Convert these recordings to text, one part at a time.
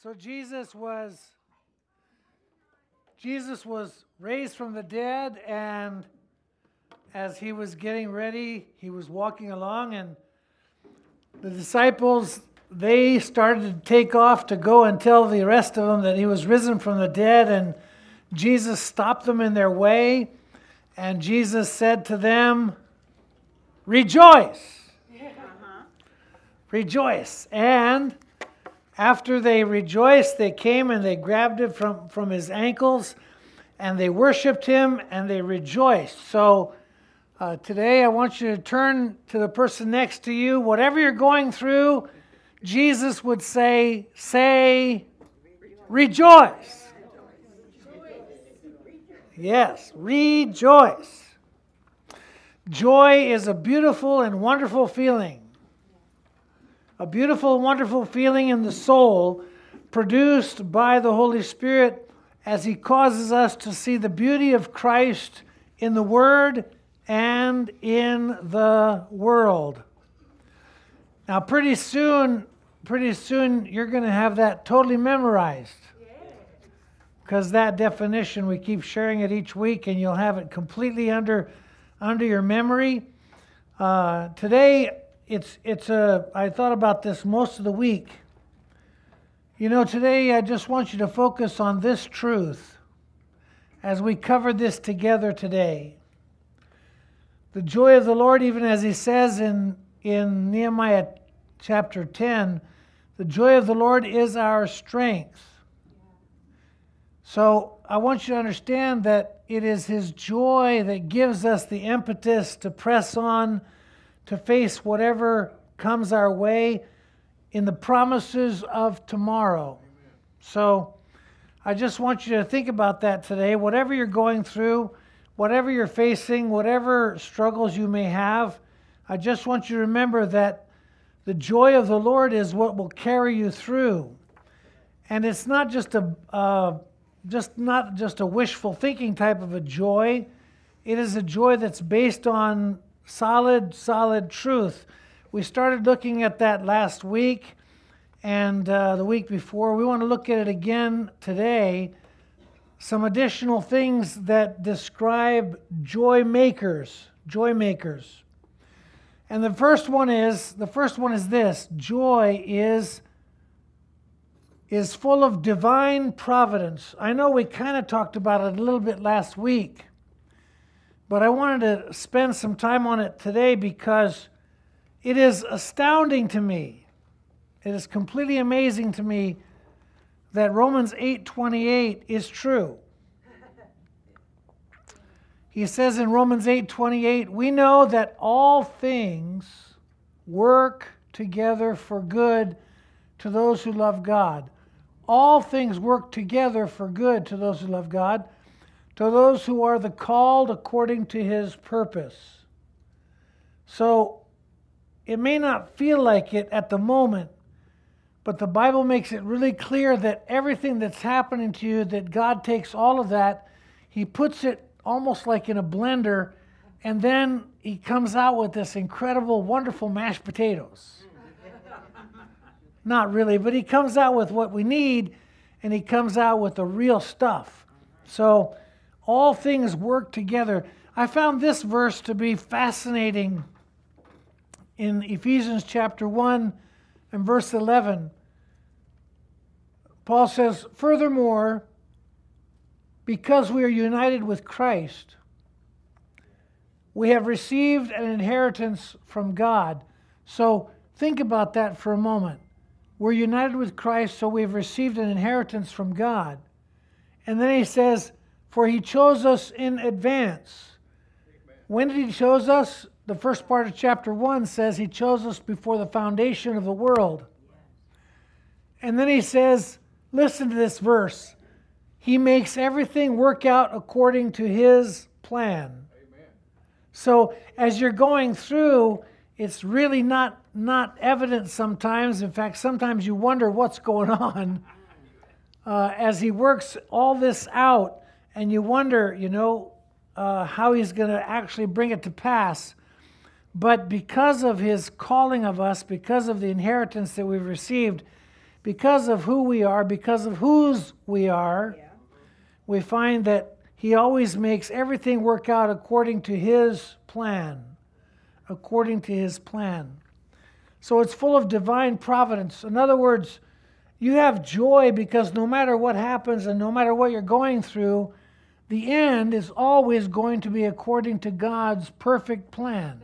So Jesus was Jesus was raised from the dead and as he was getting ready, he was walking along and the disciples they started to take off to go and tell the rest of them that he was risen from the dead and Jesus stopped them in their way and Jesus said to them, "Rejoice." Rejoice. And after they rejoiced, they came and they grabbed it from, from his ankles and they worshiped him and they rejoiced. So uh, today I want you to turn to the person next to you. Whatever you're going through, Jesus would say, say, rejoice. Yes, rejoice. Joy is a beautiful and wonderful feeling a beautiful, wonderful feeling in the soul produced by the Holy Spirit as He causes us to see the beauty of Christ in the Word and in the world. Now, pretty soon, pretty soon, you're going to have that totally memorized. Because that definition, we keep sharing it each week, and you'll have it completely under, under your memory. Uh, today, it's it's a I thought about this most of the week. You know, today I just want you to focus on this truth as we cover this together today. The joy of the Lord, even as he says in, in Nehemiah chapter 10, the joy of the Lord is our strength. So I want you to understand that it is his joy that gives us the impetus to press on to face whatever comes our way in the promises of tomorrow. So I just want you to think about that today. Whatever you're going through, whatever you're facing, whatever struggles you may have, I just want you to remember that the joy of the Lord is what will carry you through. And it's not just a uh, just not just a wishful thinking type of a joy. It is a joy that's based on solid, solid truth. We started looking at that last week and uh, the week before. We want to look at it again today. Some additional things that describe joy makers, joy makers. And the first one is the first one is this joy is is full of divine providence. I know we kind of talked about it a little bit last week. But I wanted to spend some time on it today because it is astounding to me. It is completely amazing to me that Romans 8:28 is true. He says in Romans 8:28, "We know that all things work together for good to those who love God. All things work together for good to those who love God." To those who are the called according to his purpose. So it may not feel like it at the moment, but the Bible makes it really clear that everything that's happening to you, that God takes all of that, He puts it almost like in a blender, and then He comes out with this incredible, wonderful mashed potatoes. Not really, but He comes out with what we need, and He comes out with the real stuff. So, all things work together. I found this verse to be fascinating in Ephesians chapter 1 and verse 11. Paul says, Furthermore, because we are united with Christ, we have received an inheritance from God. So think about that for a moment. We're united with Christ, so we've received an inheritance from God. And then he says, for he chose us in advance. When did he chose us? The first part of chapter 1 says he chose us before the foundation of the world. And then he says, listen to this verse. He makes everything work out according to his plan. Amen. So as you're going through, it's really not, not evident sometimes. In fact, sometimes you wonder what's going on uh, as he works all this out and you wonder, you know, uh, how he's going to actually bring it to pass. But because of his calling of us, because of the inheritance that we've received, because of who we are, because of whose we are, Yeah. we find that He always makes everything work out according to His plan. According to His plan. So it's full of divine providence. In other words, you have joy because no matter what happens and no matter what you're going through, the end is always going to be according to God's perfect plan.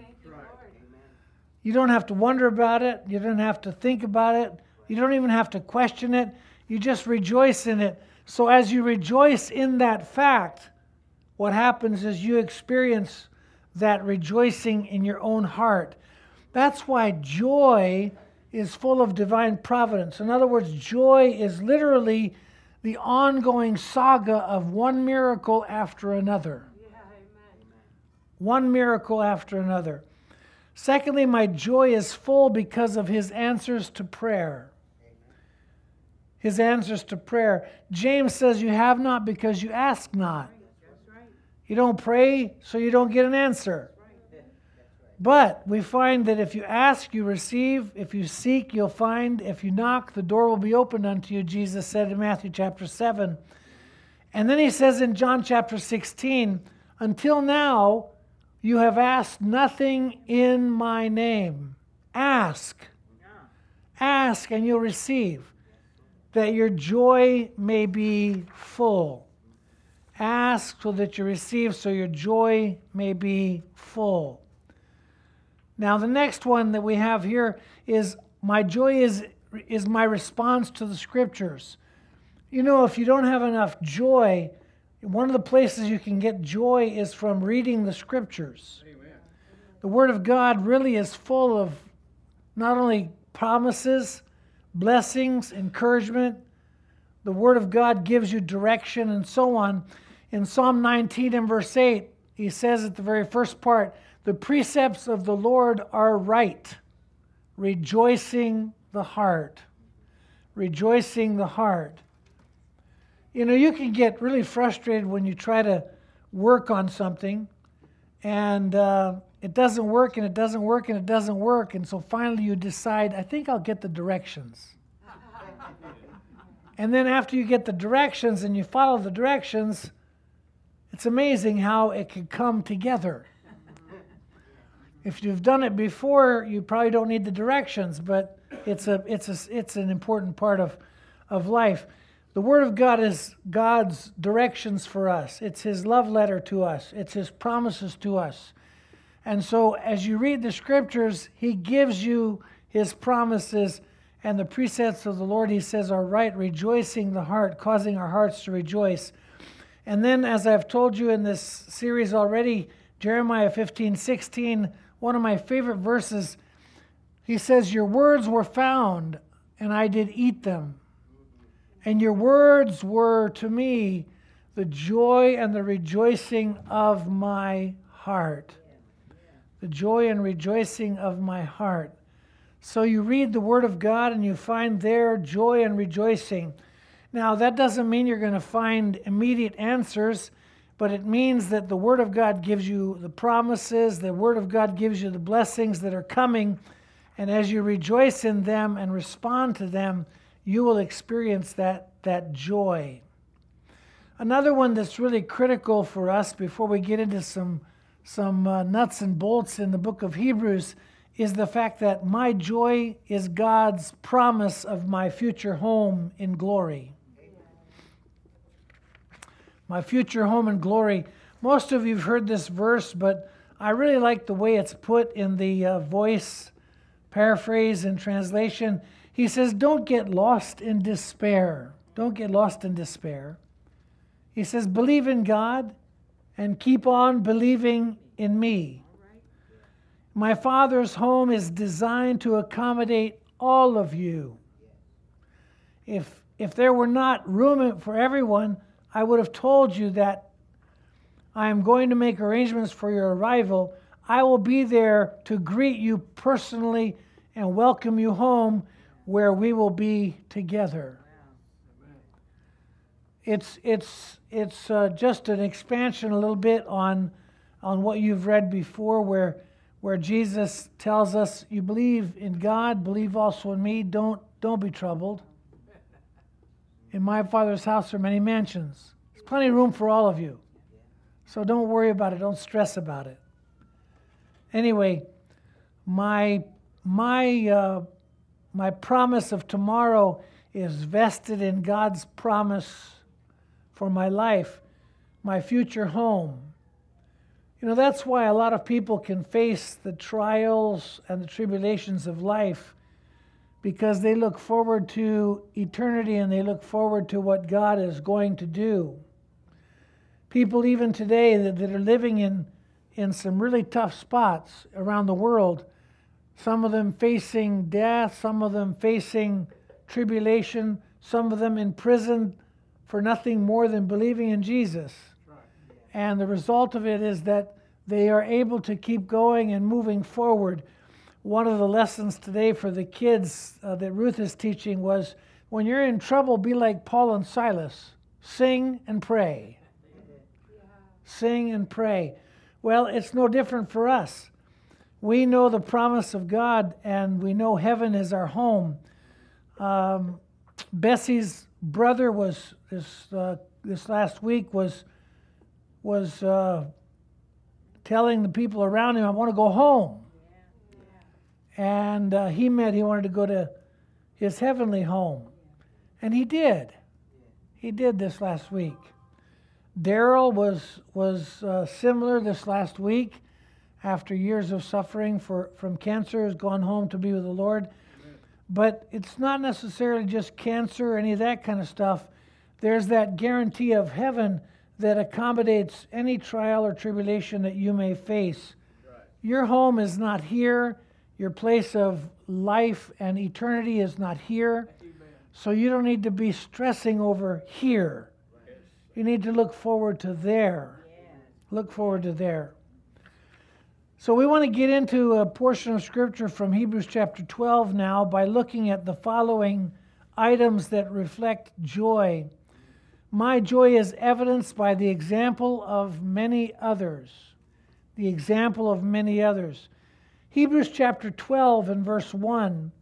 You don't have to wonder about it. You don't have to think about it. You don't even have to question it. You just rejoice in it. So, as you rejoice in that fact, what happens is you experience that rejoicing in your own heart. That's why joy is full of divine providence. In other words, joy is literally the ongoing saga of one miracle after another. One miracle after another. Secondly, my joy is full because of his answers to prayer. His answers to prayer. James says, You have not because you ask not. You don't pray, so you don't get an answer. But we find that if you ask, you receive. If you seek, you'll find. If you knock, the door will be opened unto you, Jesus said in Matthew chapter 7. And then he says in John chapter 16, Until now, you have asked nothing in my name. Ask. Ask, and you'll receive, that your joy may be full. Ask so that you receive, so your joy may be full. Now, the next one that we have here is my joy is, is my response to the scriptures. You know, if you don't have enough joy, one of the places you can get joy is from reading the scriptures. The Word of God really is full of not only promises, blessings, encouragement, the Word of God gives you direction and so on. In Psalm 19 and verse 8, he says at the very first part, the precepts of the Lord are right, rejoicing the heart. Rejoicing the heart. You know, you can get really frustrated when you try to work on something and uh, it doesn't work and it doesn't work and it doesn't work. And so finally you decide, I think I'll get the directions. and then after you get the directions and you follow the directions, it's amazing how it can come together. If you've done it before, you probably don't need the directions, but it's, a, it's, a, it's an important part of, of life. The Word of God is God's directions for us, it's His love letter to us, it's His promises to us. And so, as you read the scriptures, He gives you His promises and the precepts of the Lord, He says, are right, rejoicing the heart, causing our hearts to rejoice. And then, as I've told you in this series already, Jeremiah 15 16, one of my favorite verses, he says, Your words were found, and I did eat them. And your words were to me the joy and the rejoicing of my heart. The joy and rejoicing of my heart. So you read the Word of God and you find there joy and rejoicing. Now, that doesn't mean you're going to find immediate answers, but it means that the Word of God gives you the promises, the Word of God gives you the blessings that are coming. And as you rejoice in them and respond to them, you will experience that, that joy. Another one that's really critical for us before we get into some, some uh, nuts and bolts in the book of Hebrews is the fact that my joy is God's promise of my future home in glory. My future home in glory. Most of you have heard this verse, but I really like the way it's put in the uh, voice paraphrase and translation. He says, Don't get lost in despair. Don't get lost in despair. He says, Believe in God and keep on believing in me. My Father's home is designed to accommodate all of you. If, if there were not room for everyone, I would have told you that I am going to make arrangements for your arrival. I will be there to greet you personally and welcome you home where we will be together. It's, it's, it's uh, just an expansion a little bit on, on what you've read before, where, where Jesus tells us, You believe in God, believe also in me, don't, don't be troubled. In my Father's house are many mansions. There's plenty of room for all of you. So don't worry about it. Don't stress about it. Anyway, my my uh, my promise of tomorrow is vested in God's promise for my life, my future home. You know, that's why a lot of people can face the trials and the tribulations of life because they look forward to eternity and they look forward to what God is going to do. People, even today, that, that are living in, in some really tough spots around the world, some of them facing death, some of them facing tribulation, some of them in prison for nothing more than believing in Jesus. And the result of it is that they are able to keep going and moving forward. One of the lessons today for the kids uh, that Ruth is teaching was when you're in trouble, be like Paul and Silas sing and pray. Sing and pray. Well, it's no different for us. We know the promise of God and we know heaven is our home. Um, Bessie's brother was this uh, this last week was was uh, telling the people around him, "I want to go home." And uh, he meant he wanted to go to his heavenly home, and he did. He did this last week. Daryl was was uh, similar this last week, after years of suffering for, from cancer, has gone home to be with the Lord. But it's not necessarily just cancer or any of that kind of stuff. There's that guarantee of heaven that accommodates any trial or tribulation that you may face. Right. Your home is not here. Your place of life and eternity is not here. So you don't need to be stressing over here. You need to look forward to there. Look forward to there. So we want to get into a portion of scripture from Hebrews chapter 12 now by looking at the following items that reflect joy. My joy is evidenced by the example of many others. The example of many others. Hebrews chapter 12 and verse 1.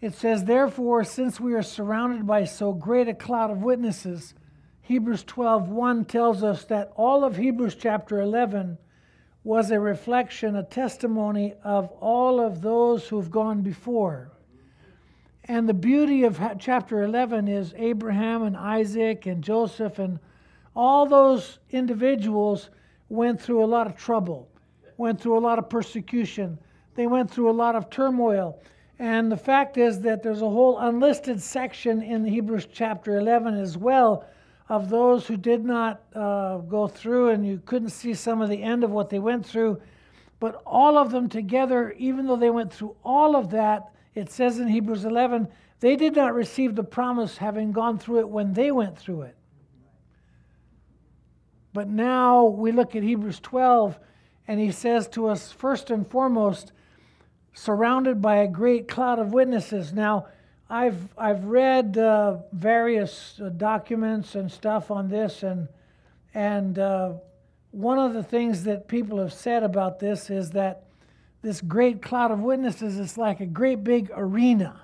It says, Therefore, since we are surrounded by so great a cloud of witnesses, Hebrews 12 1 tells us that all of Hebrews chapter 11 was a reflection, a testimony of all of those who've gone before. And the beauty of chapter 11 is Abraham and Isaac and Joseph and all those individuals went through a lot of trouble, went through a lot of persecution, they went through a lot of turmoil. And the fact is that there's a whole unlisted section in Hebrews chapter 11 as well of those who did not uh, go through, and you couldn't see some of the end of what they went through. But all of them together, even though they went through all of that, it says in Hebrews 11, they did not receive the promise having gone through it when they went through it. But now we look at Hebrews 12, and he says to us, first and foremost, surrounded by a great cloud of witnesses. Now, I've I've read uh, various uh, documents and stuff on this, and and uh, one of the things that people have said about this is that this great cloud of witnesses is like a great big arena,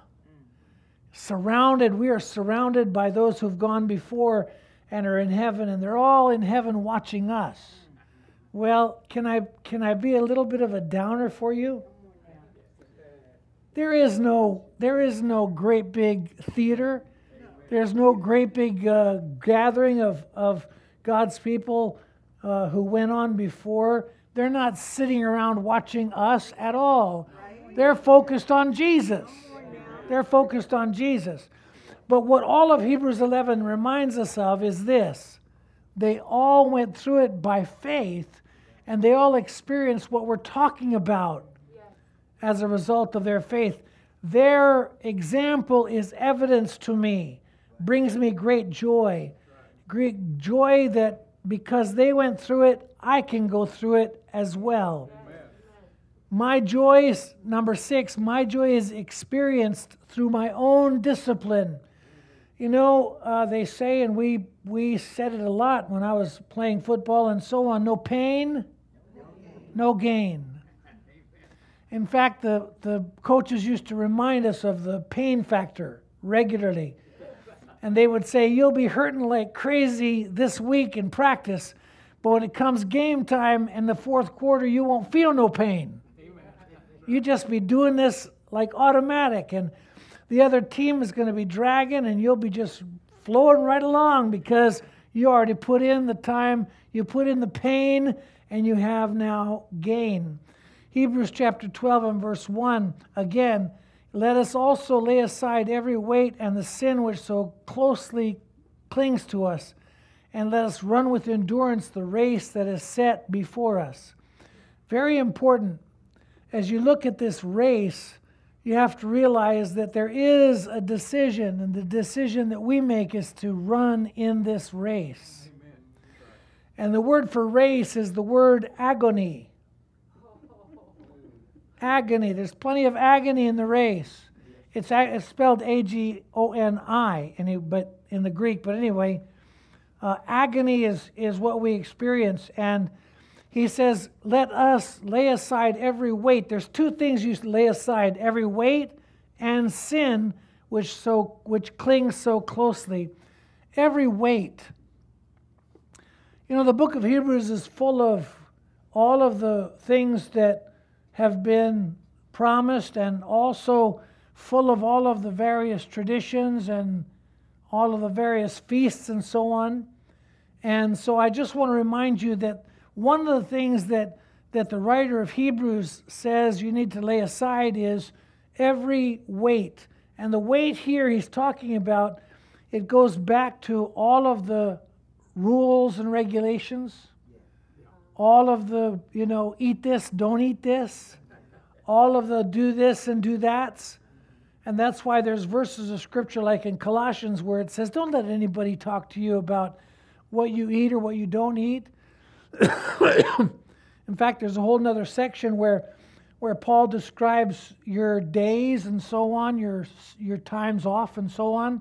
surrounded. We are surrounded by those who've gone before and are in heaven, and they're all in heaven watching us. Well, can I can I be a little bit of a downer for you? There is no, there is no great big theater. There's no great big uh, gathering of, of God's people uh, who went on before. They're not sitting around watching us at all. They're focused on Jesus. They're focused on Jesus. But what all of Hebrews 11 reminds us of is this they all went through it by faith, and they all experienced what we're talking about as a result of their faith. Their example is evidence to me, brings me great joy. Great joy that because they went through it, I can go through it as well. My joy is, number six, my joy is experienced through my own discipline. You know, uh, they say, and we, we said it a lot when I was playing football and so on no pain, no gain. In fact, the, the coaches used to remind us of the pain factor regularly. And they would say, You'll be hurting like crazy this week in practice, but when it comes game time in the fourth quarter, you won't feel no pain. You just be doing this like automatic, and the other team is going to be dragging, and you'll be just flowing right along because you already put in the time, you put in the pain, and you have now gain. Hebrews chapter 12 and verse 1 again, let us also lay aside every weight and the sin which so closely clings to us, and let us run with endurance the race that is set before us. Very important. As you look at this race, you have to realize that there is a decision, and the decision that we make is to run in this race. Amen. And the word for race is the word agony agony. There's plenty of agony in the race. It's, it's spelled A G O N I, but in the Greek. But anyway, uh, agony is is what we experience, and he says, "Let us lay aside every weight." There's two things you lay aside: every weight and sin, which so which clings so closely. Every weight. You know, the book of Hebrews is full of all of the things that have been promised and also full of all of the various traditions and all of the various feasts and so on. And so I just want to remind you that one of the things that, that the writer of Hebrews says you need to lay aside is every weight. And the weight here he's talking about, it goes back to all of the rules and regulations all of the, you know, eat this, don't eat this, all of the do this and do that. And that's why there's verses of scripture like in Colossians where it says, don't let anybody talk to you about what you eat or what you don't eat. in fact, there's a whole other section where where Paul describes your days and so on, your your times off and so on,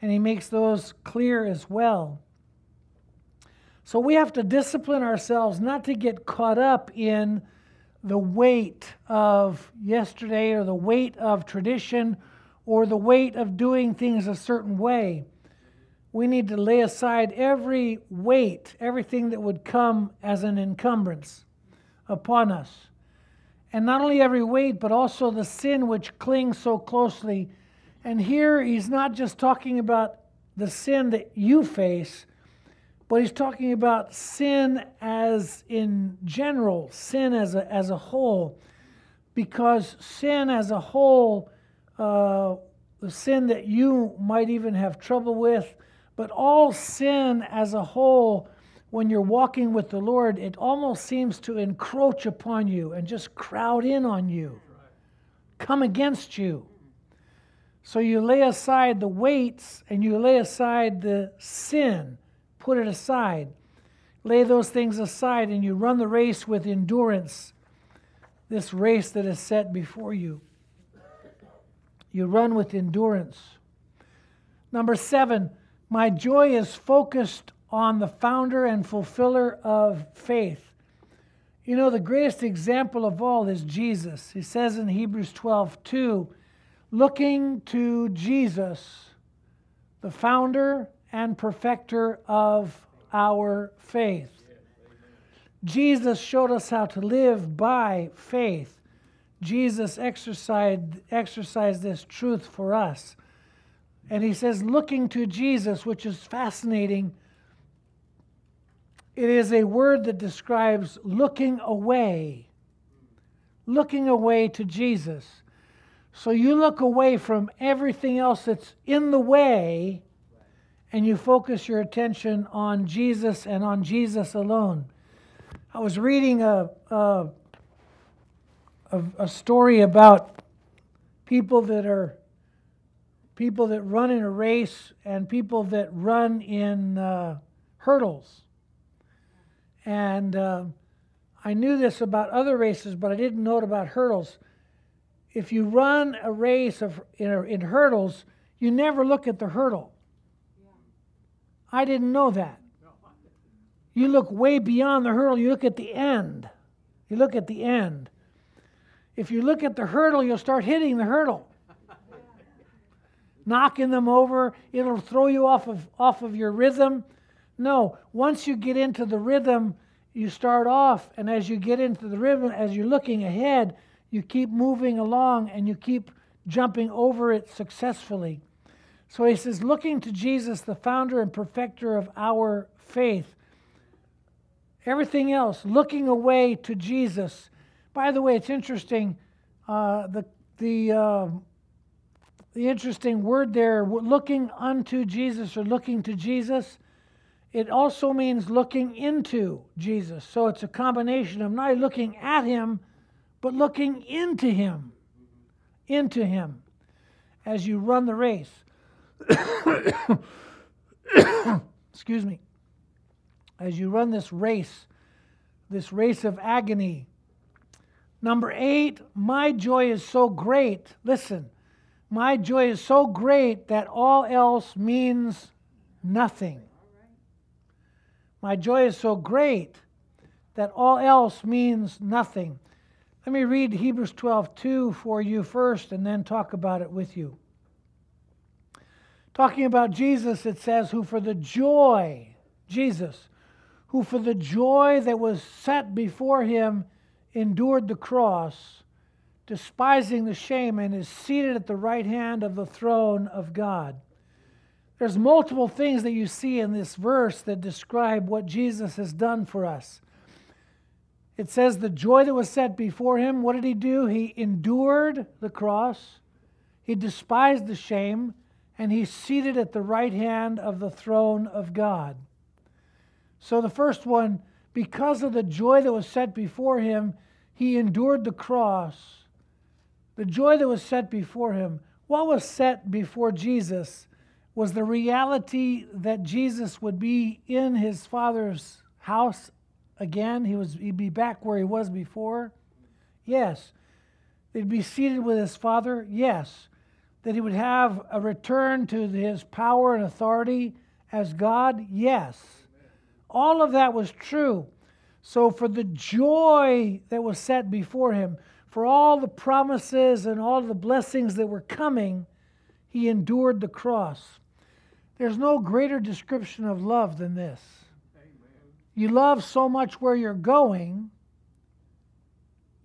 and he makes those clear as well. So we have to discipline ourselves not to get caught up in the weight of yesterday or the weight of tradition or the weight of doing things a certain way. We need to lay aside every weight, everything that would come as an encumbrance upon us. And not only every weight, but also the sin which clings so closely. And here he's not just talking about the sin that you face, but he's talking about sin as in general, sin as a, as a whole, because sin as a whole, uh, the sin that you might even have trouble with, but all sin as a whole, when you're walking with the Lord, it almost seems to encroach upon you and just crowd in on you, come against you. So you lay aside the weights and you lay aside the sin put it aside. Lay those things aside, and you run the race with endurance, this race that is set before you. You run with endurance. Number seven, my joy is focused on the founder and fulfiller of faith. You know, the greatest example of all is Jesus. He says in Hebrews 12, 2, looking to Jesus, the founder and perfecter of our faith. Jesus showed us how to live by faith. Jesus exercised, exercised this truth for us. And he says, looking to Jesus, which is fascinating. It is a word that describes looking away, looking away to Jesus. So you look away from everything else that's in the way and you focus your attention on Jesus and on Jesus alone. I was reading a, a, a, a story about people that are people that run in a race and people that run in uh, hurdles. And uh, I knew this about other races, but I didn't know it about hurdles. If you run a race of, in, in hurdles, you never look at the hurdle. I didn't know that. You look way beyond the hurdle, you look at the end. You look at the end. If you look at the hurdle, you'll start hitting the hurdle. knocking them over. It'll throw you off of, off of your rhythm. No, once you get into the rhythm, you start off, and as you get into the rhythm, as you're looking ahead, you keep moving along and you keep jumping over it successfully. So he says, looking to Jesus, the founder and perfecter of our faith. Everything else, looking away to Jesus. By the way, it's interesting. Uh, the the uh, the interesting word there, looking unto Jesus or looking to Jesus, it also means looking into Jesus. So it's a combination of not looking at him, but looking into him. Into him as you run the race. Excuse me. As you run this race, this race of agony. Number eight, my joy is so great. Listen, my joy is so great that all else means nothing. My joy is so great that all else means nothing. Let me read Hebrews 12 2 for you first and then talk about it with you. Talking about Jesus, it says, who for the joy, Jesus, who for the joy that was set before him endured the cross despising the shame, and is seated at the right hand of the throne of God. There's multiple things that you see in this verse that describe what Jesus has done for us. It says, The joy that was set before him, what did he do? He endured the cross, he despised the shame, and he's seated at the right hand of the throne of God. So, the first one, because of the joy that was set before him, he endured the cross the joy that was set before him, what was set before Jesus was the reality that Jesus would be in his Father's house again. He was, he'd be back where he was before. Yes. They'd be seated with his Father. Yes. That he would have a return to his power and authority as God. Yes. All of that was true. So, for the joy that was set before him, for all the promises and all the blessings that were coming, he endured the cross. There's no greater description of love than this. Amen. You love so much where you're going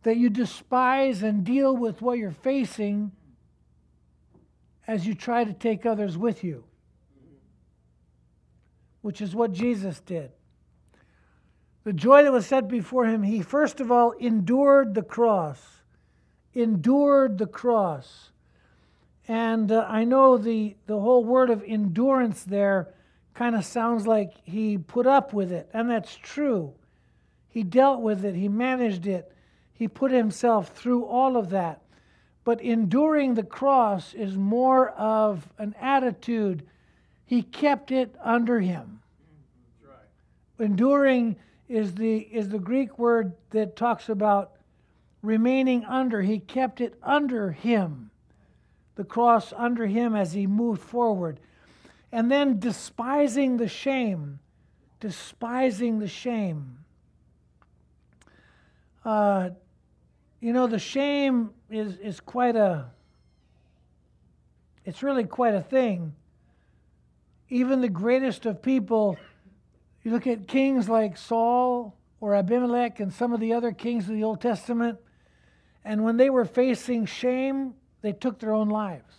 that you despise and deal with what you're facing as you try to take others with you, which is what Jesus did. The joy that was set before him, he first of all endured the cross endured the cross. And uh, I know the, the whole word of endurance there kind of sounds like he put up with it, and that's true. He dealt with it, he managed it, he put himself through all of that. But enduring the cross is more of an attitude. He kept it under him. Right. Enduring is the, is the Greek word that talks about remaining under. He kept it under him, the cross under him as he moved forward. And then despising the shame, despising the shame. Uh, you know, the shame is, is quite a, it's really quite a thing. Even the greatest of people, you look at kings like Saul or Abimelech and some of the other kings of the Old Testament, and when they were facing shame, they took their own lives.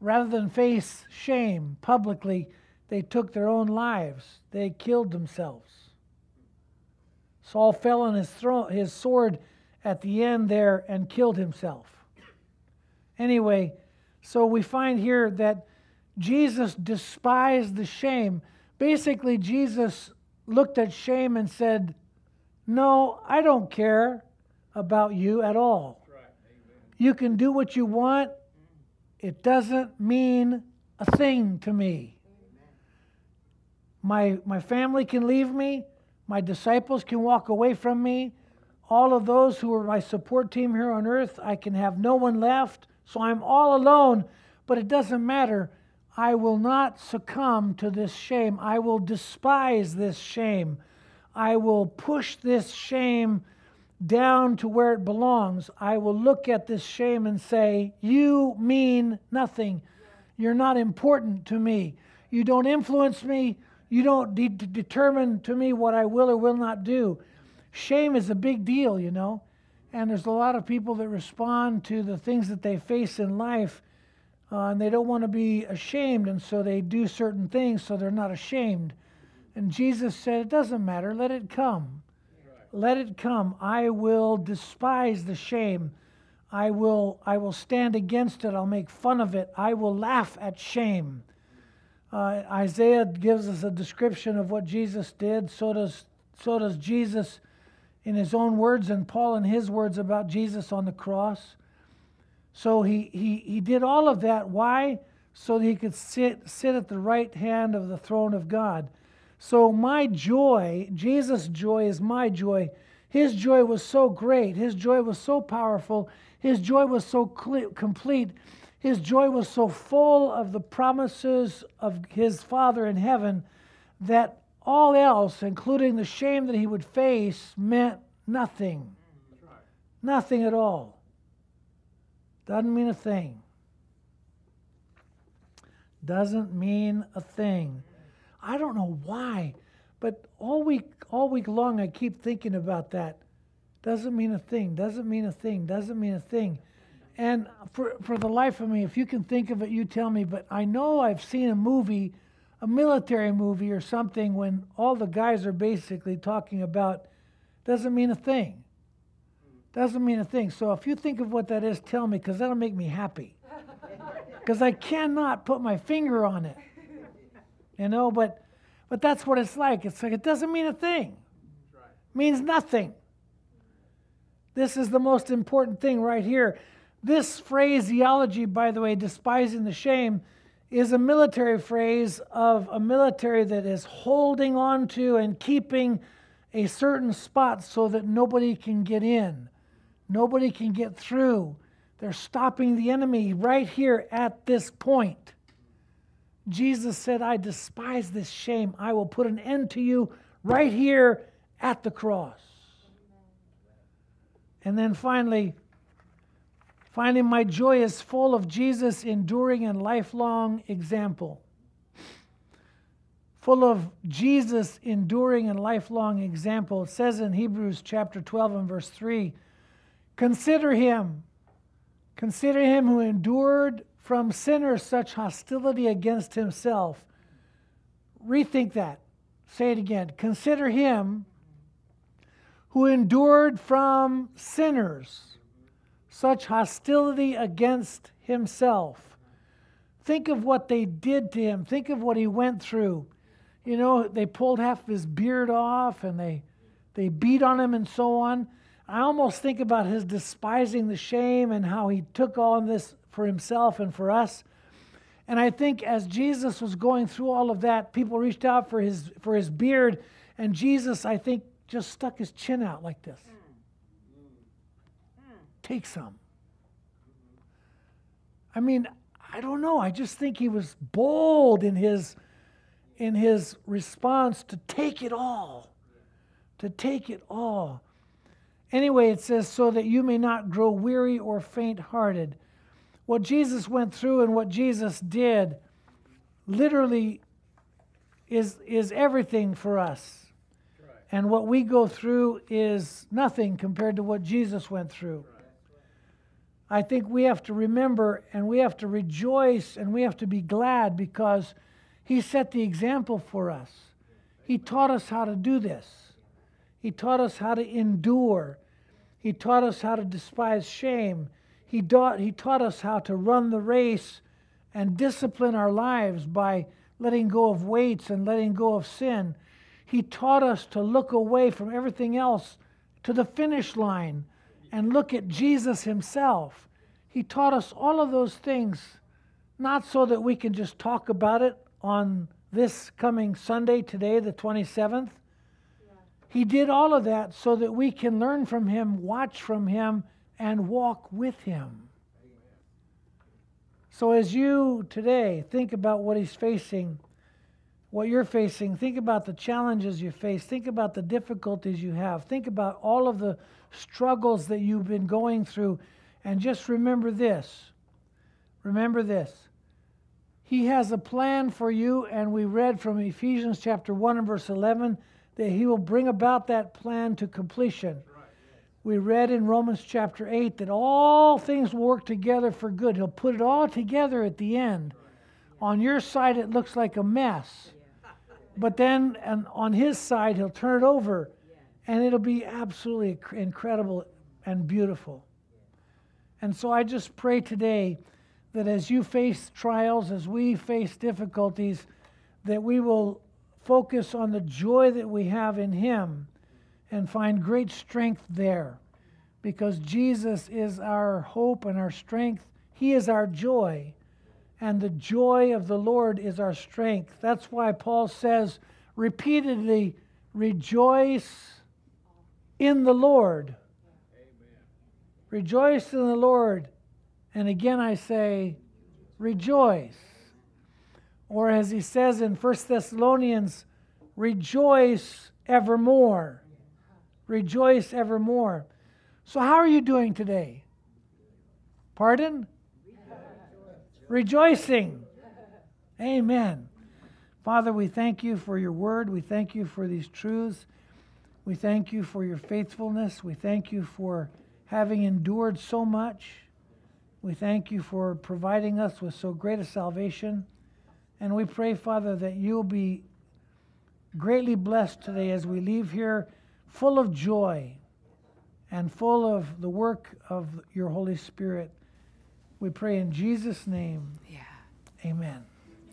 Rather than face shame publicly, they took their own lives. They killed themselves. Saul fell on his, throat, his sword at the end there and killed himself. Anyway, so we find here that Jesus despised the shame. Basically, Jesus looked at shame and said, No, I don't care about you at all. You can do what you want, it doesn't mean a thing to me. My, my family can leave me, my disciples can walk away from me. All of those who are my support team here on earth, I can have no one left, so I'm all alone, but it doesn't matter. I will not succumb to this shame. I will despise this shame. I will push this shame down to where it belongs, I will look at this shame and say, You mean nothing. You're not important to me. You don't influence me. You don't de- determine to me what I will or will not do. Shame is a big deal, you know. And there's a lot of people that respond to the things that they face in life, uh, and they don't want to be ashamed, and so they do certain things so they're not ashamed. And Jesus said, It doesn't matter, let it come. Let it come. I will despise the shame. I will, I will stand against it. I'll make fun of it. I will laugh at shame. Uh, Isaiah gives us a description of what Jesus did. So does, so does Jesus in his own words, and Paul in his words about Jesus on the cross. So he, he, he did all of that. Why? So that he could sit, sit at the right hand of the throne of God. So my joy, Jesus' joy is my joy. His joy was so great. His joy was so powerful. His joy was so complete. His joy was so full of the promises of his Father in heaven that all else, including the shame that he would face, meant nothing. Nothing at all. Doesn't mean a thing. Doesn't mean a thing. I don't know why, but all week all week long I keep thinking about that. Doesn't mean a thing. Doesn't mean a thing. Doesn't mean a thing. And for for the life of me, if you can think of it, you tell me. But I know I've seen a movie a military movie or something when all the guys are basically talking about doesn't mean a thing. Doesn't mean a thing. So if you think of what that is, tell me because that'll make me happy. Because I cannot put my finger on it. You know, but but that's what it's like. It's like it doesn't mean a thing. It means nothing. This is the most important thing right here. This phraseology, by the way, despising the shame, is a military phrase of a military that is holding on to and keeping a certain spot so that nobody can get in, nobody can get through. They're stopping the enemy right here at this point. Jesus said, I despise this shame. I will put an end to you right here at the cross. And then finally, Finding my joy is full of Jesus' enduring and lifelong example. Full of Jesus' enduring and lifelong example. It says in Hebrews chapter 12 and verse 3 Consider him, consider him who endured from sinners such hostility against himself. Rethink that. Say it again. Consider him who endured from sinners such hostility against himself. Think of what they did to him. Think of what he went through. You know, they pulled half of his beard off and they, they beat on him and so on. I almost think about his despising the shame and how he took on this for himself and for us. And I think as Jesus was going through all of that, people reached out for his, for his beard, and Jesus, I think, just stuck his chin out like this. Take some. I mean, I don't know. I just think he was bold in his in his response to take it all. To take it all. Anyway, it says, so that you may not grow weary or faint hearted. What Jesus went through and what Jesus did literally is, is everything for us. And what we go through is nothing compared to what Jesus went through. I think we have to remember and we have to rejoice and we have to be glad because He set the example for us. He taught us how to do this, He taught us how to endure, He taught us how to despise shame. He taught, he taught us how to run the race and discipline our lives by letting go of weights and letting go of sin. He taught us to look away from everything else to the finish line and look at Jesus himself. He taught us all of those things, not so that we can just talk about it on this coming Sunday, today, the 27th. He did all of that so that we can learn from him, watch from him, and walk with him. So, as you today think about what he's facing, what you're facing, think about the challenges you face, think about the difficulties you have, think about all of the struggles that you've been going through. And just remember this remember this He has a plan for you, and we read from Ephesians chapter 1 and verse 11 that He will bring about that plan to completion. We read in Romans chapter 8 that all things work together for good. He'll put it all together at the end. On your side, it looks like a mess. But then and on his side, he'll turn it over and it'll be absolutely incredible and beautiful. And so I just pray today that as you face trials, as we face difficulties, that we will focus on the joy that we have in him and find great strength there because Jesus is our hope and our strength. He is our joy, and the joy of the Lord is our strength. That's why Paul says repeatedly, Rejoice in the Lord. Amen. Rejoice in the Lord. And again I say, Rejoice. Or as he says in 1 Thessalonians, Rejoice evermore. Rejoice evermore. So, how are you doing today? Pardon? Rejoicing. Amen. Father, we thank you for your word. We thank you for these truths. We thank you for your faithfulness. We thank you for having endured so much. We thank you for providing us with so great a salvation. And we pray, Father, that you'll be greatly blessed today as we leave here full of joy and full of the work of your Holy Spirit. We pray in Jesus' name. Yeah. Amen.